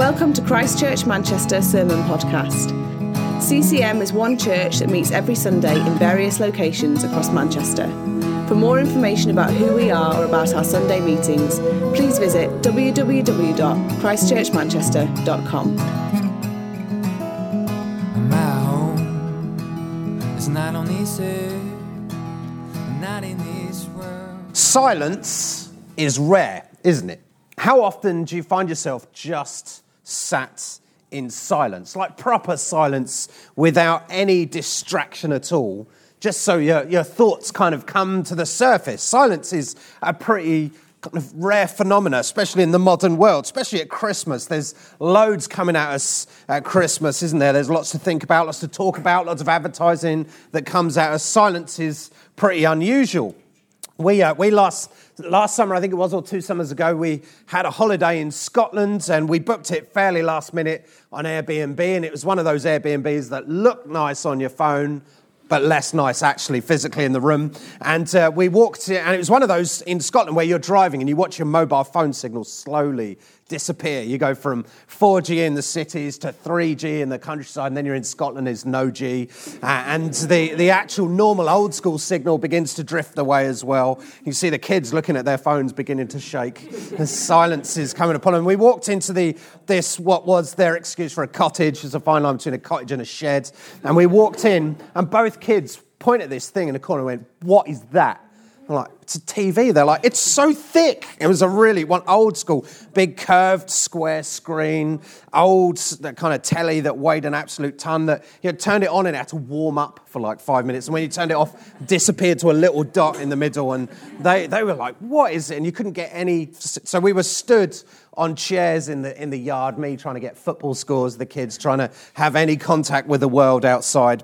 Welcome to Christchurch Manchester Sermon Podcast. CCM is one church that meets every Sunday in various locations across Manchester. For more information about who we are or about our Sunday meetings, please visit www.christchurchmanchester.com. My home is not on this earth, not in this world. Silence is rare, isn't it? How often do you find yourself just sat in silence, like proper silence without any distraction at all, just so your, your thoughts kind of come to the surface? Silence is a pretty kind of rare phenomena, especially in the modern world, especially at Christmas. There's loads coming at us at Christmas, isn't there? There's lots to think about, lots to talk about, lots of advertising that comes out. us. Silence is pretty unusual. We, uh, we last, last summer, I think it was, or two summers ago, we had a holiday in Scotland and we booked it fairly last minute on Airbnb. And it was one of those Airbnbs that look nice on your phone, but less nice actually physically in the room. And uh, we walked and it was one of those in Scotland where you're driving and you watch your mobile phone signal slowly disappear. You go from 4G in the cities to 3G in the countryside, and then you're in Scotland, there's no G. Uh, and the, the actual normal old school signal begins to drift away as well. You see the kids looking at their phones beginning to shake. The silence is coming upon them. We walked into the, this, what was their excuse for a cottage. There's a fine line between a cottage and a shed. And we walked in, and both kids point at this thing in the corner and went, What is that? I'm like, it's a TV. They're like, it's so thick. It was a really one old school, big curved square screen, old that kind of telly that weighed an absolute ton. That you had turned it on and it had to warm up for like five minutes, and when you turned it off, disappeared to a little dot in the middle. And they they were like, what is it? And you couldn't get any. So we were stood on chairs in the in the yard, me trying to get football scores, the kids trying to have any contact with the world outside.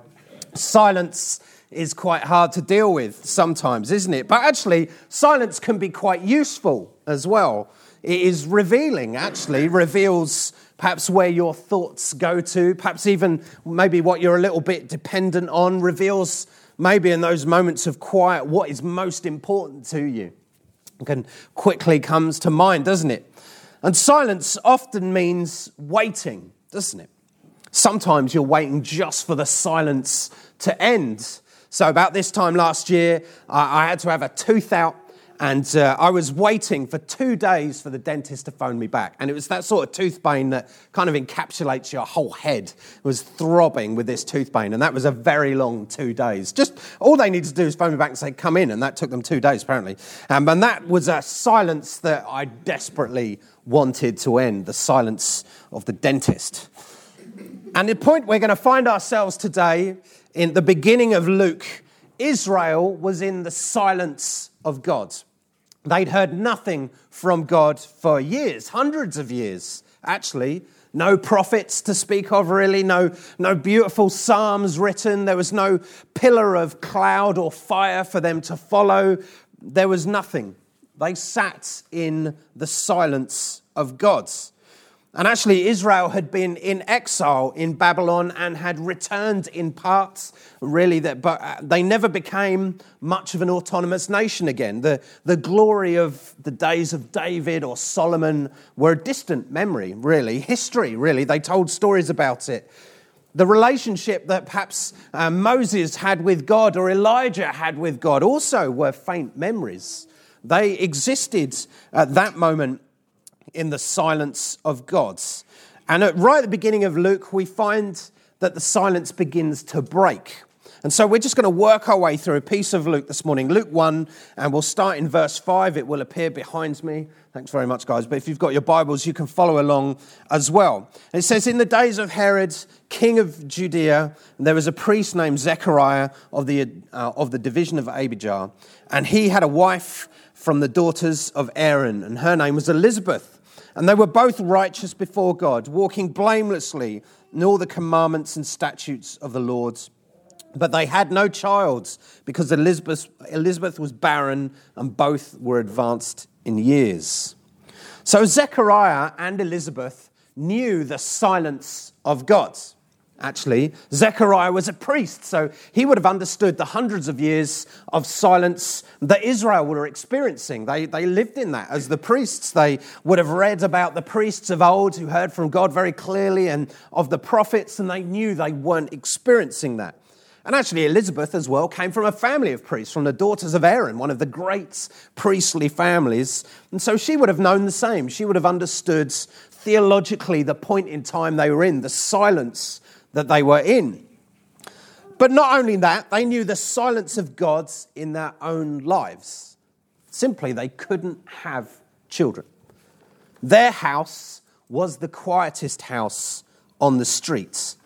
Silence is quite hard to deal with sometimes, isn't it? But actually, silence can be quite useful as well. It is revealing, actually, reveals perhaps where your thoughts go to, perhaps even maybe what you're a little bit dependent on, reveals maybe in those moments of quiet what is most important to you. And quickly comes to mind, doesn't it? And silence often means waiting, doesn't it? Sometimes you're waiting just for the silence to end. So, about this time last year, I had to have a tooth out, and uh, I was waiting for two days for the dentist to phone me back. And it was that sort of tooth pain that kind of encapsulates your whole head. It was throbbing with this tooth pain, and that was a very long two days. Just all they needed to do is phone me back and say, Come in, and that took them two days, apparently. Um, and that was a silence that I desperately wanted to end the silence of the dentist. And the point we're going to find ourselves today in the beginning of Luke, Israel was in the silence of God. They'd heard nothing from God for years, hundreds of years, actually. No prophets to speak of, really. No, no beautiful psalms written. There was no pillar of cloud or fire for them to follow. There was nothing. They sat in the silence of God's. And actually, Israel had been in exile in Babylon and had returned in parts, really, that, but uh, they never became much of an autonomous nation again. The, the glory of the days of David or Solomon were a distant memory, really, history, really. They told stories about it. The relationship that perhaps uh, Moses had with God or Elijah had with God also were faint memories. They existed at that moment in the silence of God. And at, right at the beginning of Luke, we find that the silence begins to break. And so we're just going to work our way through a piece of Luke this morning, Luke 1, and we'll start in verse 5. It will appear behind me. Thanks very much, guys. But if you've got your Bibles, you can follow along as well. it says, In the days of Herod, king of Judea, there was a priest named Zechariah of the, uh, of the division of Abijah, and he had a wife from the daughters of Aaron, and her name was Elizabeth. And they were both righteous before God, walking blamelessly in all the commandments and statutes of the Lord. But they had no child because Elizabeth, Elizabeth was barren and both were advanced in years. So Zechariah and Elizabeth knew the silence of God. Actually. Zechariah was a priest, so he would have understood the hundreds of years of silence that Israel were experiencing. They, they lived in that as the priests. They would have read about the priests of old who heard from God very clearly and of the prophets, and they knew they weren't experiencing that. And actually, Elizabeth as well came from a family of priests, from the daughters of Aaron, one of the great priestly families. And so she would have known the same. She would have understood theologically the point in time they were in, the silence that they were in. But not only that, they knew the silence of God's in their own lives. Simply, they couldn't have children. Their house was the quietest house on the streets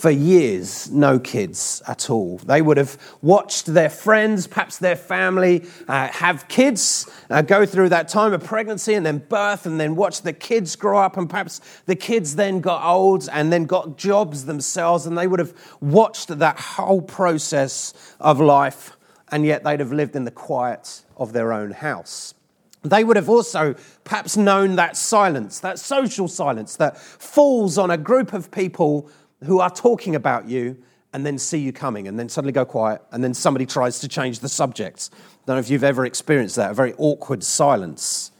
for years, no kids at all. They would have watched their friends, perhaps their family, uh, have kids, uh, go through that time of pregnancy and then birth, and then watch the kids grow up, and perhaps the kids then got old and then got jobs themselves, and they would have watched that whole process of life, and yet they'd have lived in the quiet of their own house. They would have also perhaps known that silence, that social silence that falls on a group of people who are talking about you and then see you coming and then suddenly go quiet and then somebody tries to change the subject. I don't know if you've ever experienced that, a very awkward silence.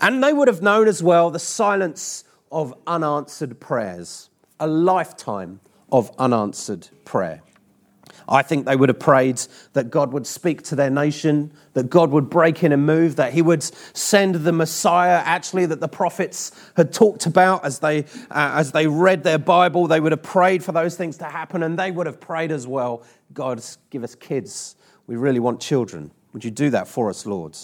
And they would have known as well the silence of unanswered prayers, a lifetime of unanswered prayer. I think they would have prayed that God would speak to their nation, that God would break in and move, that He would send the Messiah, actually, that the prophets had talked about as they, uh, as they read their Bible. They would have prayed for those things to happen, and they would have prayed as well God, give us kids. We really want children. Would you do that for us, Lord?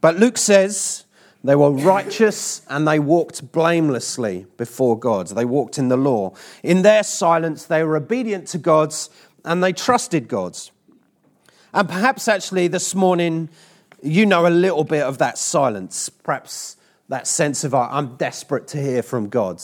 But Luke says, they were righteous and they walked blamelessly before God. They walked in the law. In their silence, they were obedient to God's and they trusted God. And perhaps actually this morning, you know a little bit of that silence, perhaps that sense of, oh, I'm desperate to hear from God.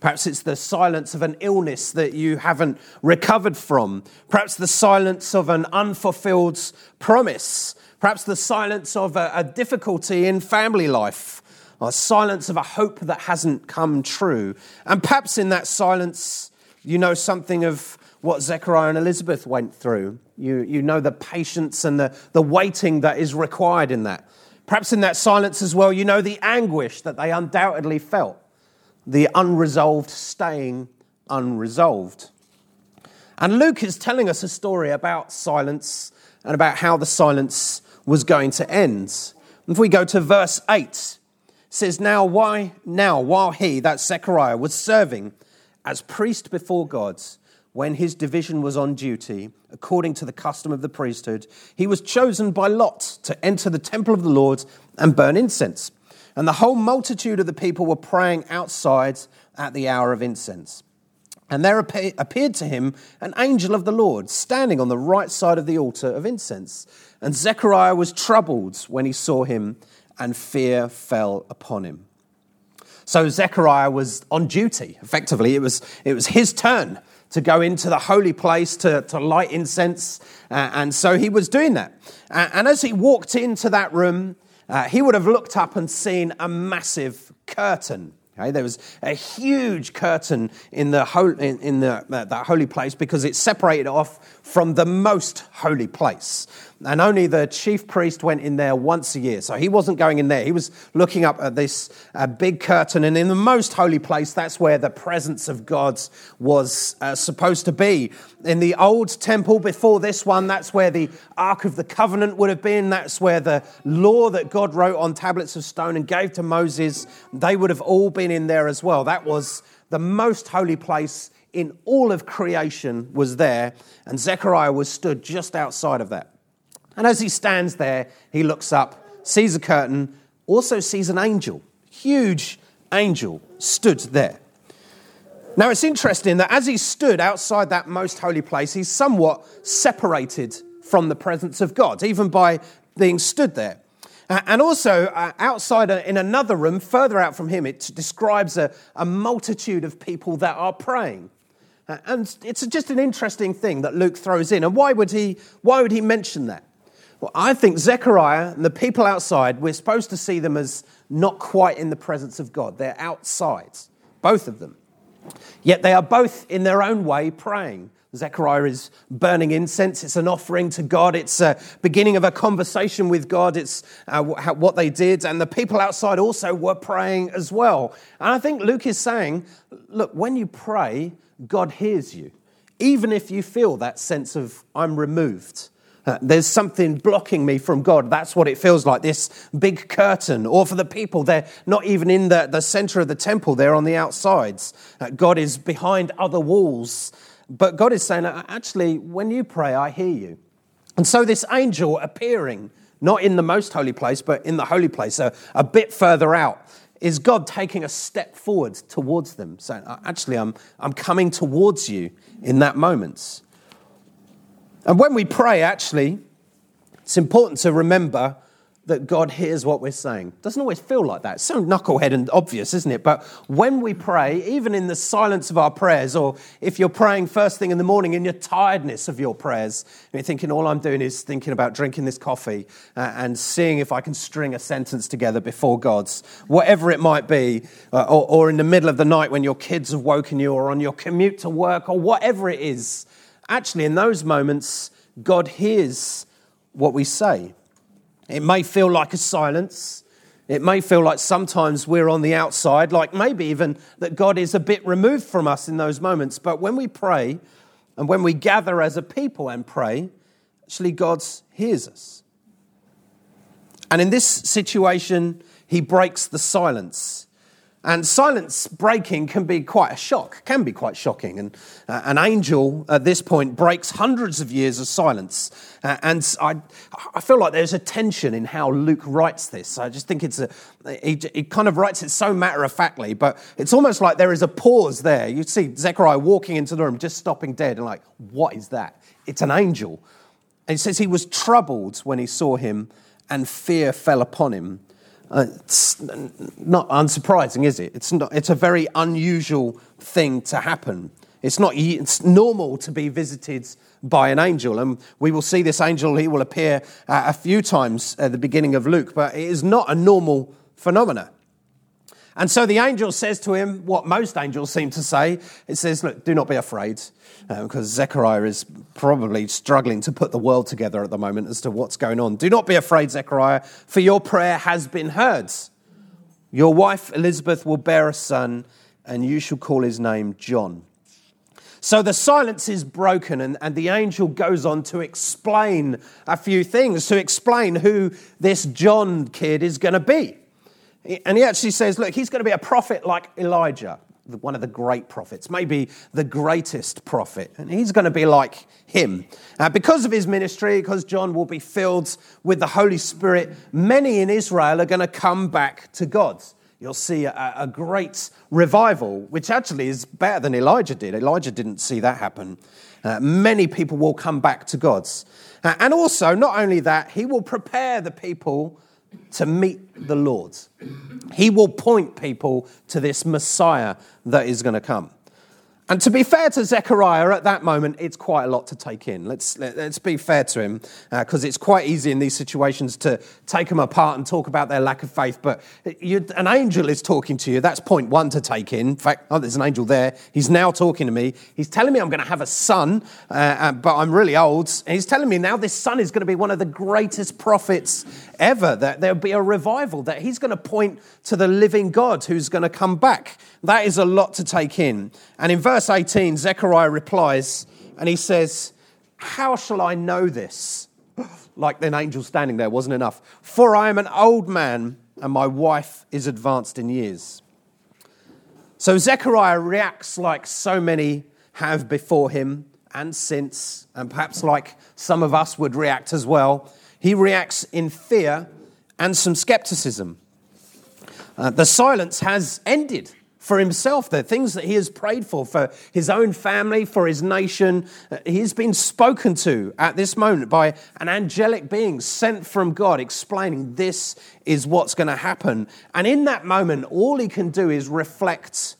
Perhaps it's the silence of an illness that you haven't recovered from. Perhaps the silence of an unfulfilled promise. Perhaps the silence of a, a difficulty in family life. A silence of a hope that hasn't come true. And perhaps in that silence, you know something of what Zechariah and Elizabeth went through. You, you know the patience and the, the waiting that is required in that. Perhaps in that silence as well, you know the anguish that they undoubtedly felt, the unresolved staying unresolved. And Luke is telling us a story about silence and about how the silence was going to end. If we go to verse 8, it says, Now why now while he, that Zechariah, was serving as priest before God, when his division was on duty, according to the custom of the priesthood, he was chosen by lot to enter the temple of the Lord and burn incense. And the whole multitude of the people were praying outside at the hour of incense. And there appeared to him an angel of the Lord standing on the right side of the altar of incense. And Zechariah was troubled when he saw him, and fear fell upon him. So Zechariah was on duty, effectively. It was, it was his turn to go into the holy place to, to light incense. Uh, and so he was doing that. Uh, and as he walked into that room, uh, he would have looked up and seen a massive curtain. Okay? There was a huge curtain in, the, in, in the, uh, that holy place because it separated off from the most holy place and only the chief priest went in there once a year. So he wasn't going in there. He was looking up at this uh, big curtain, and in the most holy place, that's where the presence of God was uh, supposed to be. In the old temple before this one, that's where the Ark of the Covenant would have been. That's where the law that God wrote on tablets of stone and gave to Moses, they would have all been in there as well. That was the most holy place in all of creation was there, and Zechariah was stood just outside of that. And as he stands there, he looks up, sees a curtain, also sees an angel, huge angel, stood there. Now it's interesting that as he stood outside that most holy place, he's somewhat separated from the presence of God, even by being stood there. And also, uh, outside uh, in another room, further out from him, it describes a, a multitude of people that are praying. Uh, and it's just an interesting thing that Luke throws in. And why would he, why would he mention that? Well, I think Zechariah and the people outside, we're supposed to see them as not quite in the presence of God. They're outside, both of them. Yet they are both in their own way praying. Zechariah is burning incense. It's an offering to God. It's a beginning of a conversation with God. It's uh, what they did. And the people outside also were praying as well. And I think Luke is saying, look, when you pray, God hears you, even if you feel that sense of, I'm removed. Uh, there's something blocking me from God. That's what it feels like this big curtain. Or for the people, they're not even in the, the center of the temple, they're on the outsides. Uh, God is behind other walls. But God is saying, actually, when you pray, I hear you. And so this angel appearing, not in the most holy place, but in the holy place, a, a bit further out, is God taking a step forward towards them, saying, actually, I'm, I'm coming towards you in that moment. And when we pray, actually, it's important to remember that God hears what we're saying. Doesn't always feel like that. It's so knucklehead and obvious, isn't it? But when we pray, even in the silence of our prayers, or if you're praying first thing in the morning in your tiredness of your prayers, you're thinking, all I'm doing is thinking about drinking this coffee uh, and seeing if I can string a sentence together before God's, whatever it might be, uh, or, or in the middle of the night when your kids have woken you, or on your commute to work, or whatever it is, actually, in those moments, God hears what we say. It may feel like a silence. It may feel like sometimes we're on the outside, like maybe even that God is a bit removed from us in those moments. But when we pray and when we gather as a people and pray, actually God hears us. And in this situation, he breaks the silence. And silence breaking can be quite a shock, can be quite shocking. And uh, an angel at this point breaks hundreds of years of silence. Uh, and I, I feel like there's a tension in how Luke writes this. I just think it's a, he, he kind of writes it so matter of factly, but it's almost like there is a pause there. You see Zechariah walking into the room, just stopping dead, and like, what is that? It's an angel. And he says he was troubled when he saw him, and fear fell upon him. Uh, it's not unsurprising, is it? It's, not, it's a very unusual thing to happen. It's not it's normal to be visited by an angel. And we will see this angel, he will appear uh, a few times at the beginning of Luke, but it is not a normal phenomena. And so the angel says to him what most angels seem to say it says, Look, do not be afraid because uh, Zechariah is probably struggling to put the world together at the moment as to what's going on. Do not be afraid, Zechariah, for your prayer has been heard. Your wife Elizabeth will bear a son, and you shall call his name John. So the silence is broken, and, and the angel goes on to explain a few things, to explain who this John kid is going to be. And he actually says, Look, he's going to be a prophet like Elijah one of the great prophets, maybe the greatest prophet. And he's going to be like him. Uh, because of his ministry, because John will be filled with the Holy Spirit, many in Israel are going to come back to God. You'll see a, a great revival, which actually is better than Elijah did. Elijah didn't see that happen. Uh, many people will come back to God's. Uh, and also, not only that, he will prepare the people to meet the Lord. He will point people to this Messiah that is going to come. And to be fair to Zechariah, at that moment, it's quite a lot to take in. Let's, let, us be fair to him, because uh, it's quite easy in these situations to take them apart and talk about their lack of faith. But you, an angel is talking to you. That's point one to take in. In fact, oh, there's an angel there. He's now talking to me. He's telling me I'm going to have a son, uh, uh, but I'm really old. And he's telling me now this son is going to be one of the greatest prophets ever, that there'll be a revival, that he's going to point to the living God who's going to come back. That is a lot to take in. And in verse 18, Zechariah replies and he says, How shall I know this? Like an angel standing there wasn't enough. For I am an old man and my wife is advanced in years. So Zechariah reacts like so many have before him and since, and perhaps like some of us would react as well. He reacts in fear and some skepticism. Uh, the silence has ended for himself, the things that he has prayed for, for his own family, for his nation. Uh, he's been spoken to at this moment by an angelic being sent from God, explaining this is what's going to happen. And in that moment, all he can do is reflect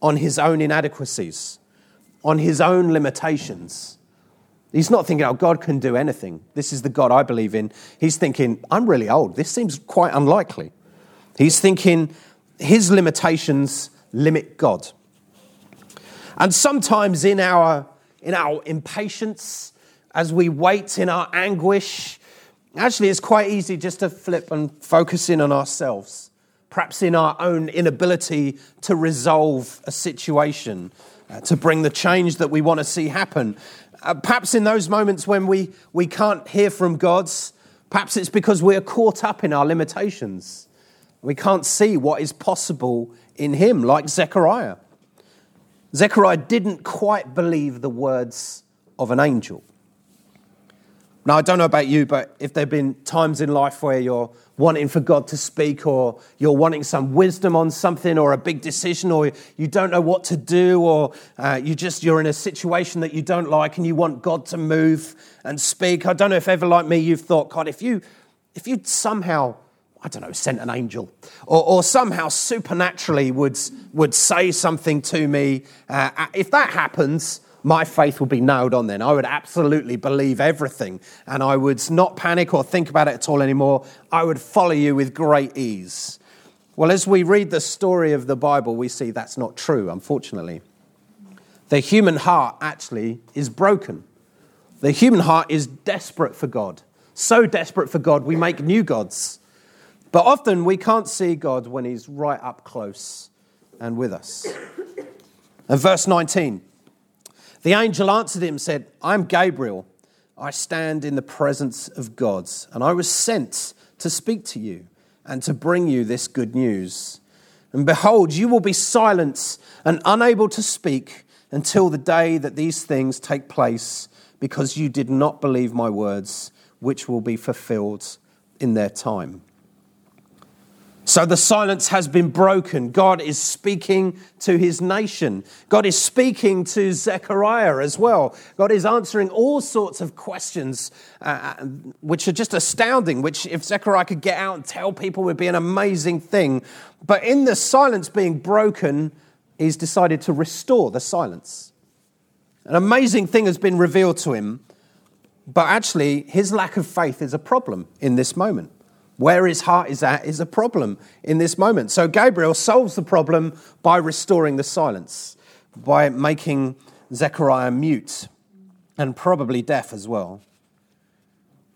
on his own inadequacies, on his own limitations. He's not thinking, oh, God can do anything. This is the God I believe in. He's thinking, I'm really old. This seems quite unlikely. He's thinking, his limitations limit God. And sometimes in our, in our impatience, as we wait in our anguish, actually it's quite easy just to flip and focus in on ourselves, perhaps in our own inability to resolve a situation, uh, to bring the change that we want to see happen. Uh, perhaps in those moments when we, we can't hear from God's, perhaps it's because we're caught up in our limitations. We can't see what is possible in Him, like Zechariah. Zechariah didn't quite believe the words of an angel. Now, I don't know about you, but if there have been times in life where you're wanting for God to speak, or you're wanting some wisdom on something, or a big decision, or you don't know what to do, or uh, you just you're in a situation that you don't like, and you want God to move and speak. I don't know if ever like me you've thought, God, if you if you somehow I don't know, sent an angel, or, or somehow supernaturally would, would say something to me. Uh, if that happens, my faith would be nailed on then. I would absolutely believe everything and I would not panic or think about it at all anymore. I would follow you with great ease. Well, as we read the story of the Bible, we see that's not true, unfortunately. The human heart actually is broken. The human heart is desperate for God. So desperate for God, we make new gods. But often we can't see God when He's right up close and with us. And verse 19 the angel answered him and said, I'm Gabriel. I stand in the presence of God, and I was sent to speak to you and to bring you this good news. And behold, you will be silent and unable to speak until the day that these things take place, because you did not believe my words, which will be fulfilled in their time. So the silence has been broken. God is speaking to his nation. God is speaking to Zechariah as well. God is answering all sorts of questions, uh, uh, which are just astounding, which if Zechariah could get out and tell people would be an amazing thing. But in the silence being broken, he's decided to restore the silence. An amazing thing has been revealed to him, but actually, his lack of faith is a problem in this moment. Where his heart is at is a problem in this moment. So Gabriel solves the problem by restoring the silence, by making Zechariah mute and probably deaf as well.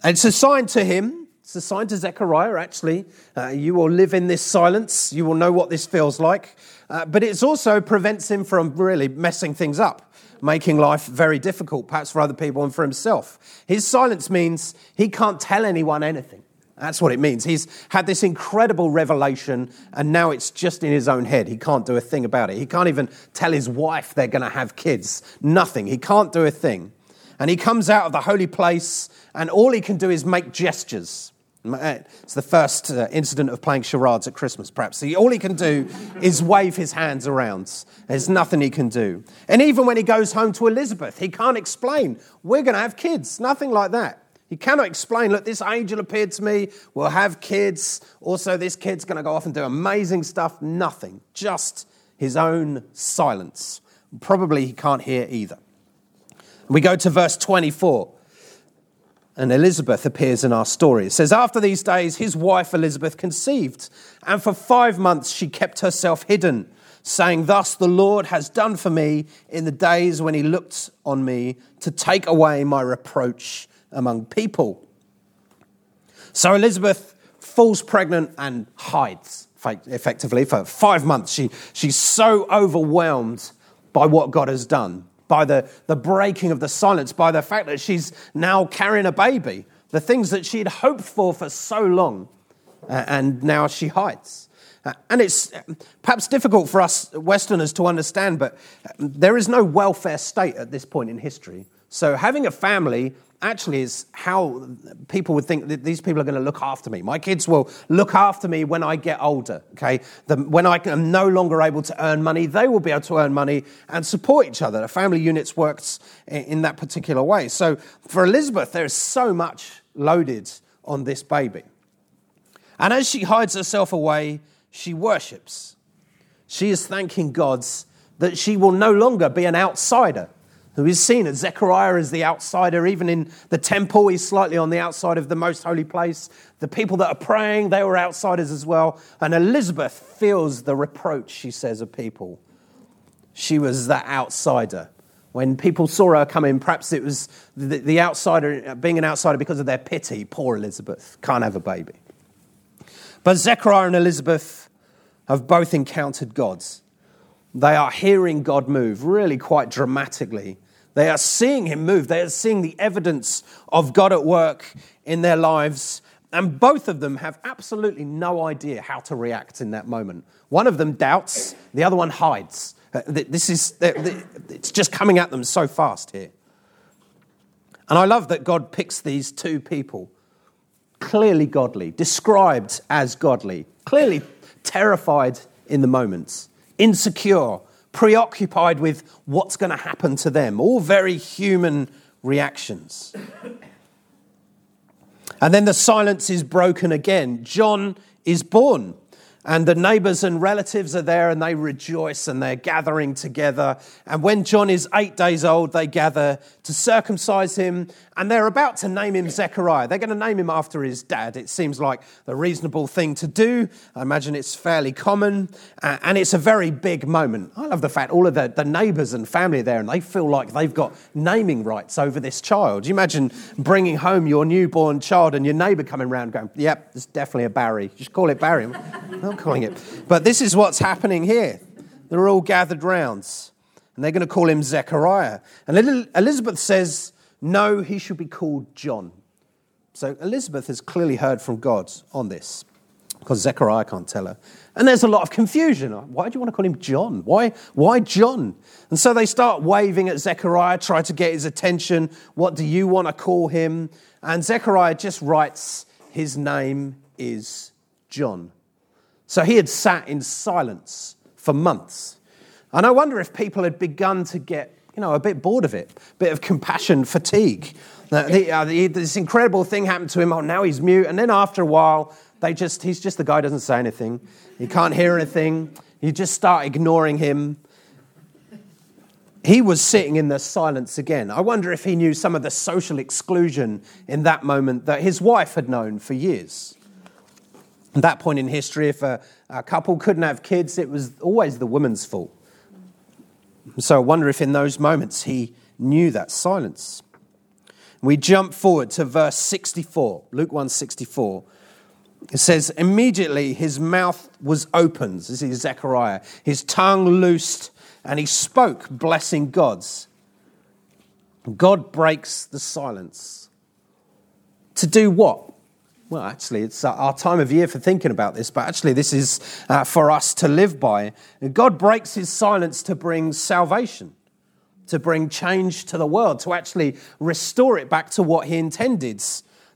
And it's a sign to him, it's a sign to Zechariah actually. Uh, you will live in this silence, you will know what this feels like. Uh, but it also prevents him from really messing things up, making life very difficult, perhaps for other people and for himself. His silence means he can't tell anyone anything. That's what it means. He's had this incredible revelation, and now it's just in his own head. He can't do a thing about it. He can't even tell his wife they're going to have kids. Nothing. He can't do a thing. And he comes out of the holy place, and all he can do is make gestures. It's the first uh, incident of playing charades at Christmas, perhaps. all he can do is wave his hands around. There's nothing he can do. And even when he goes home to Elizabeth, he can't explain, we're going to have kids. Nothing like that. He cannot explain, look, this angel appeared to me, we'll have kids. Also, this kid's going to go off and do amazing stuff. Nothing. Just his own silence. Probably he can't hear either. We go to verse 24. And Elizabeth appears in our story. It says, After these days, his wife Elizabeth conceived, and for five months she kept herself hidden, saying, Thus the Lord has done for me in the days when he looked on me to take away my reproach among people. So Elizabeth falls pregnant and hides effectively for five months. She, she's so overwhelmed by what God has done, by the, the breaking of the silence, by the fact that she's now carrying a baby, the things that she'd hoped for for so long, uh, and now she hides. Uh, and it's perhaps difficult for us Westerners to understand, but there is no welfare state at this point in history. So having a family actually is how people would think that these people are going to look after me. My kids will look after me when I get older, okay? The, when I am no longer able to earn money, they will be able to earn money and support each other. The family units works in, that particular way. So for Elizabeth, there is so much loaded on this baby. And as she hides herself away, she worships. She is thanking God that she will no longer be an outsider who is seen as Zechariah as the outsider. Even in the temple, he's slightly on the outside of the most holy place. The people that are praying, they were outsiders as well. And Elizabeth feels the reproach, she says, of people. She was that outsider. When people saw her come in, perhaps it was the, the outsider, being an outsider because of their pity. Poor Elizabeth, can't have a baby. But Zechariah and Elizabeth have both encountered God. They are hearing God move really quite dramatically. They are seeing Him move. They are seeing the evidence of God at work in their lives. And both of them have absolutely no idea how to react in that moment. One of them doubts, the other one hides. Uh, this is, it's just coming at them so fast here. And I love that God picks these two people, clearly godly, described as godly, clearly terrified in the moments, insecure, preoccupied with what's going to happen to them, all very human reactions. And then the silence is broken again. John is born. And the neighbors and relatives are there and they rejoice and they're gathering together. And when John is eight days old, they gather to circumcise him and they're about to name him Zechariah. They're going to name him after his dad. It seems like the reasonable thing to do. I imagine it's fairly common and it's a very big moment. I love the fact all of the, the neighbors and family there and they feel like they've got naming rights over this child. You imagine bringing home your newborn child and your neighbor coming around going, yep, it's definitely a Barry. Just call it Barry. I'm calling it. But this is what's happening here. They're all gathered rounds and they're going to call him Zechariah. And Elizabeth says, no, he should be called John. So Elizabeth has clearly heard from God on this because Zechariah can't tell her. And there's a lot of confusion. Why do you want to call him John? Why, why John? And so they start waving at Zechariah, try to get his attention. What do you want to call him? And Zechariah just writes, His name is John. So he had sat in silence for months. And I wonder if people had begun to get, you know, a bit bored of it, a bit of compassion fatigue. Uh, the, uh, the, this incredible thing happened to him. Oh, now he's mute. And then after a while, they just, he's just the guy doesn't say anything. He can't hear anything. You just start ignoring him. He was sitting in the silence again. I wonder if he knew some of the social exclusion in that moment that his wife had known for years. At that point in history, if a, a couple couldn't have kids, it was always the woman's fault. So I wonder if in those moments he knew that silence. We jump forward to verse 64, Luke 1 64. It says, Immediately his mouth was opened. This is Zechariah. His tongue loosed, and he spoke, blessing God's. God breaks the silence. To do what? Well, actually, it's our time of year for thinking about this, but actually, this is uh, for us to live by. God breaks his silence to bring salvation, to bring change to the world, to actually restore it back to what he intended,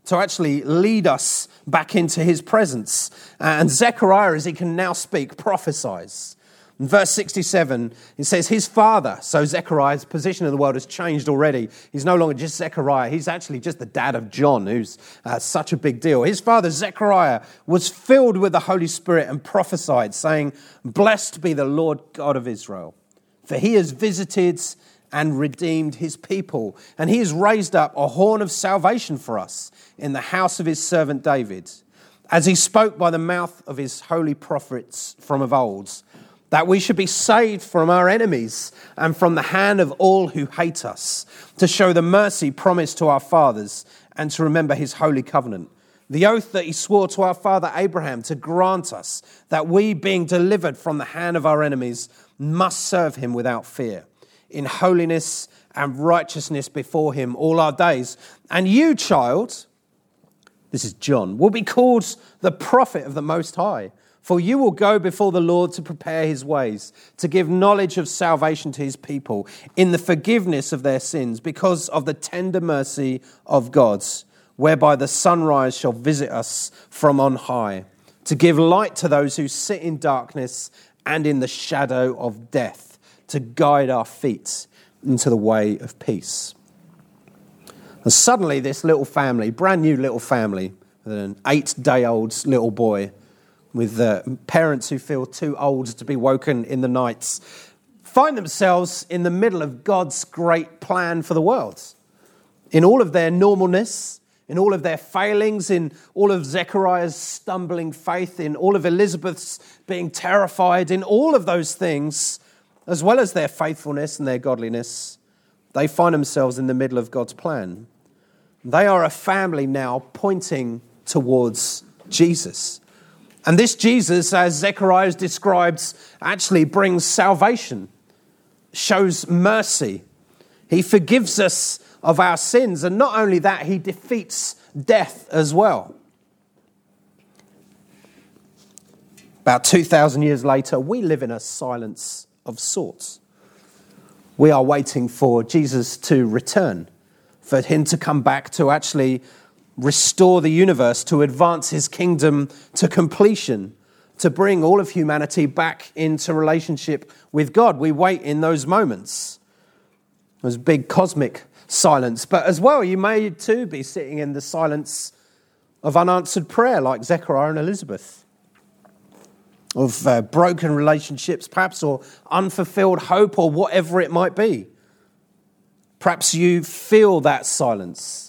to actually lead us back into his presence. And Zechariah, as he can now speak, prophesies. In verse 67, it says, His father, so Zechariah's position in the world has changed already. He's no longer just Zechariah, he's actually just the dad of John, who's uh, such a big deal. His father, Zechariah, was filled with the Holy Spirit and prophesied, saying, Blessed be the Lord God of Israel, for he has visited and redeemed his people, and he has raised up a horn of salvation for us in the house of his servant David, as he spoke by the mouth of his holy prophets from of old that we should be saved from our enemies and from the hand of all who hate us, to show the mercy promised to our fathers and to remember his holy covenant. The oath that he swore to our father Abraham to grant us that we, being delivered from the hand of our enemies, must serve him without fear, in holiness and righteousness before him all our days. And you, child, this is John, will be called the prophet of the Most High. For you will go before the Lord to prepare his ways, to give knowledge of salvation to his people in the forgiveness of their sins, because of the tender mercy of God, whereby the sunrise shall visit us from on high, to give light to those who sit in darkness and in the shadow of death, to guide our feet into the way of peace. And suddenly, this little family, brand new little family, with an eight day old little boy, with uh, parents who feel too old to be woken in the nights, find themselves in the middle of God's great plan for the world. In all of their normalness, in all of their failings, in all of Zechariah's stumbling faith, in all of Elizabeth's being terrified, in all of those things, as well as their faithfulness and their godliness, they find themselves in the middle of God's plan. They are a family now pointing towards Jesus. And this Jesus, as Zechariah describes, actually brings salvation, shows mercy. He forgives us of our sins, and not only that, he defeats death as well. About 2,000 years later, we live in a silence of sorts. We are waiting for Jesus to return, for him to come back to actually restore the universe, to advance his kingdom to completion, to bring all of humanity back into relationship with God. We wait in those moments. There's big cosmic silence, but as well, you may too be sitting in the silence of unanswered prayer, like Zechariah and Elizabeth, of uh, broken relationships, perhaps, or unfulfilled hope, or whatever it might be. Perhaps you feel that silence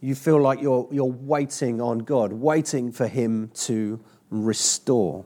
you feel like you're, you're waiting on God, waiting for Him to restore.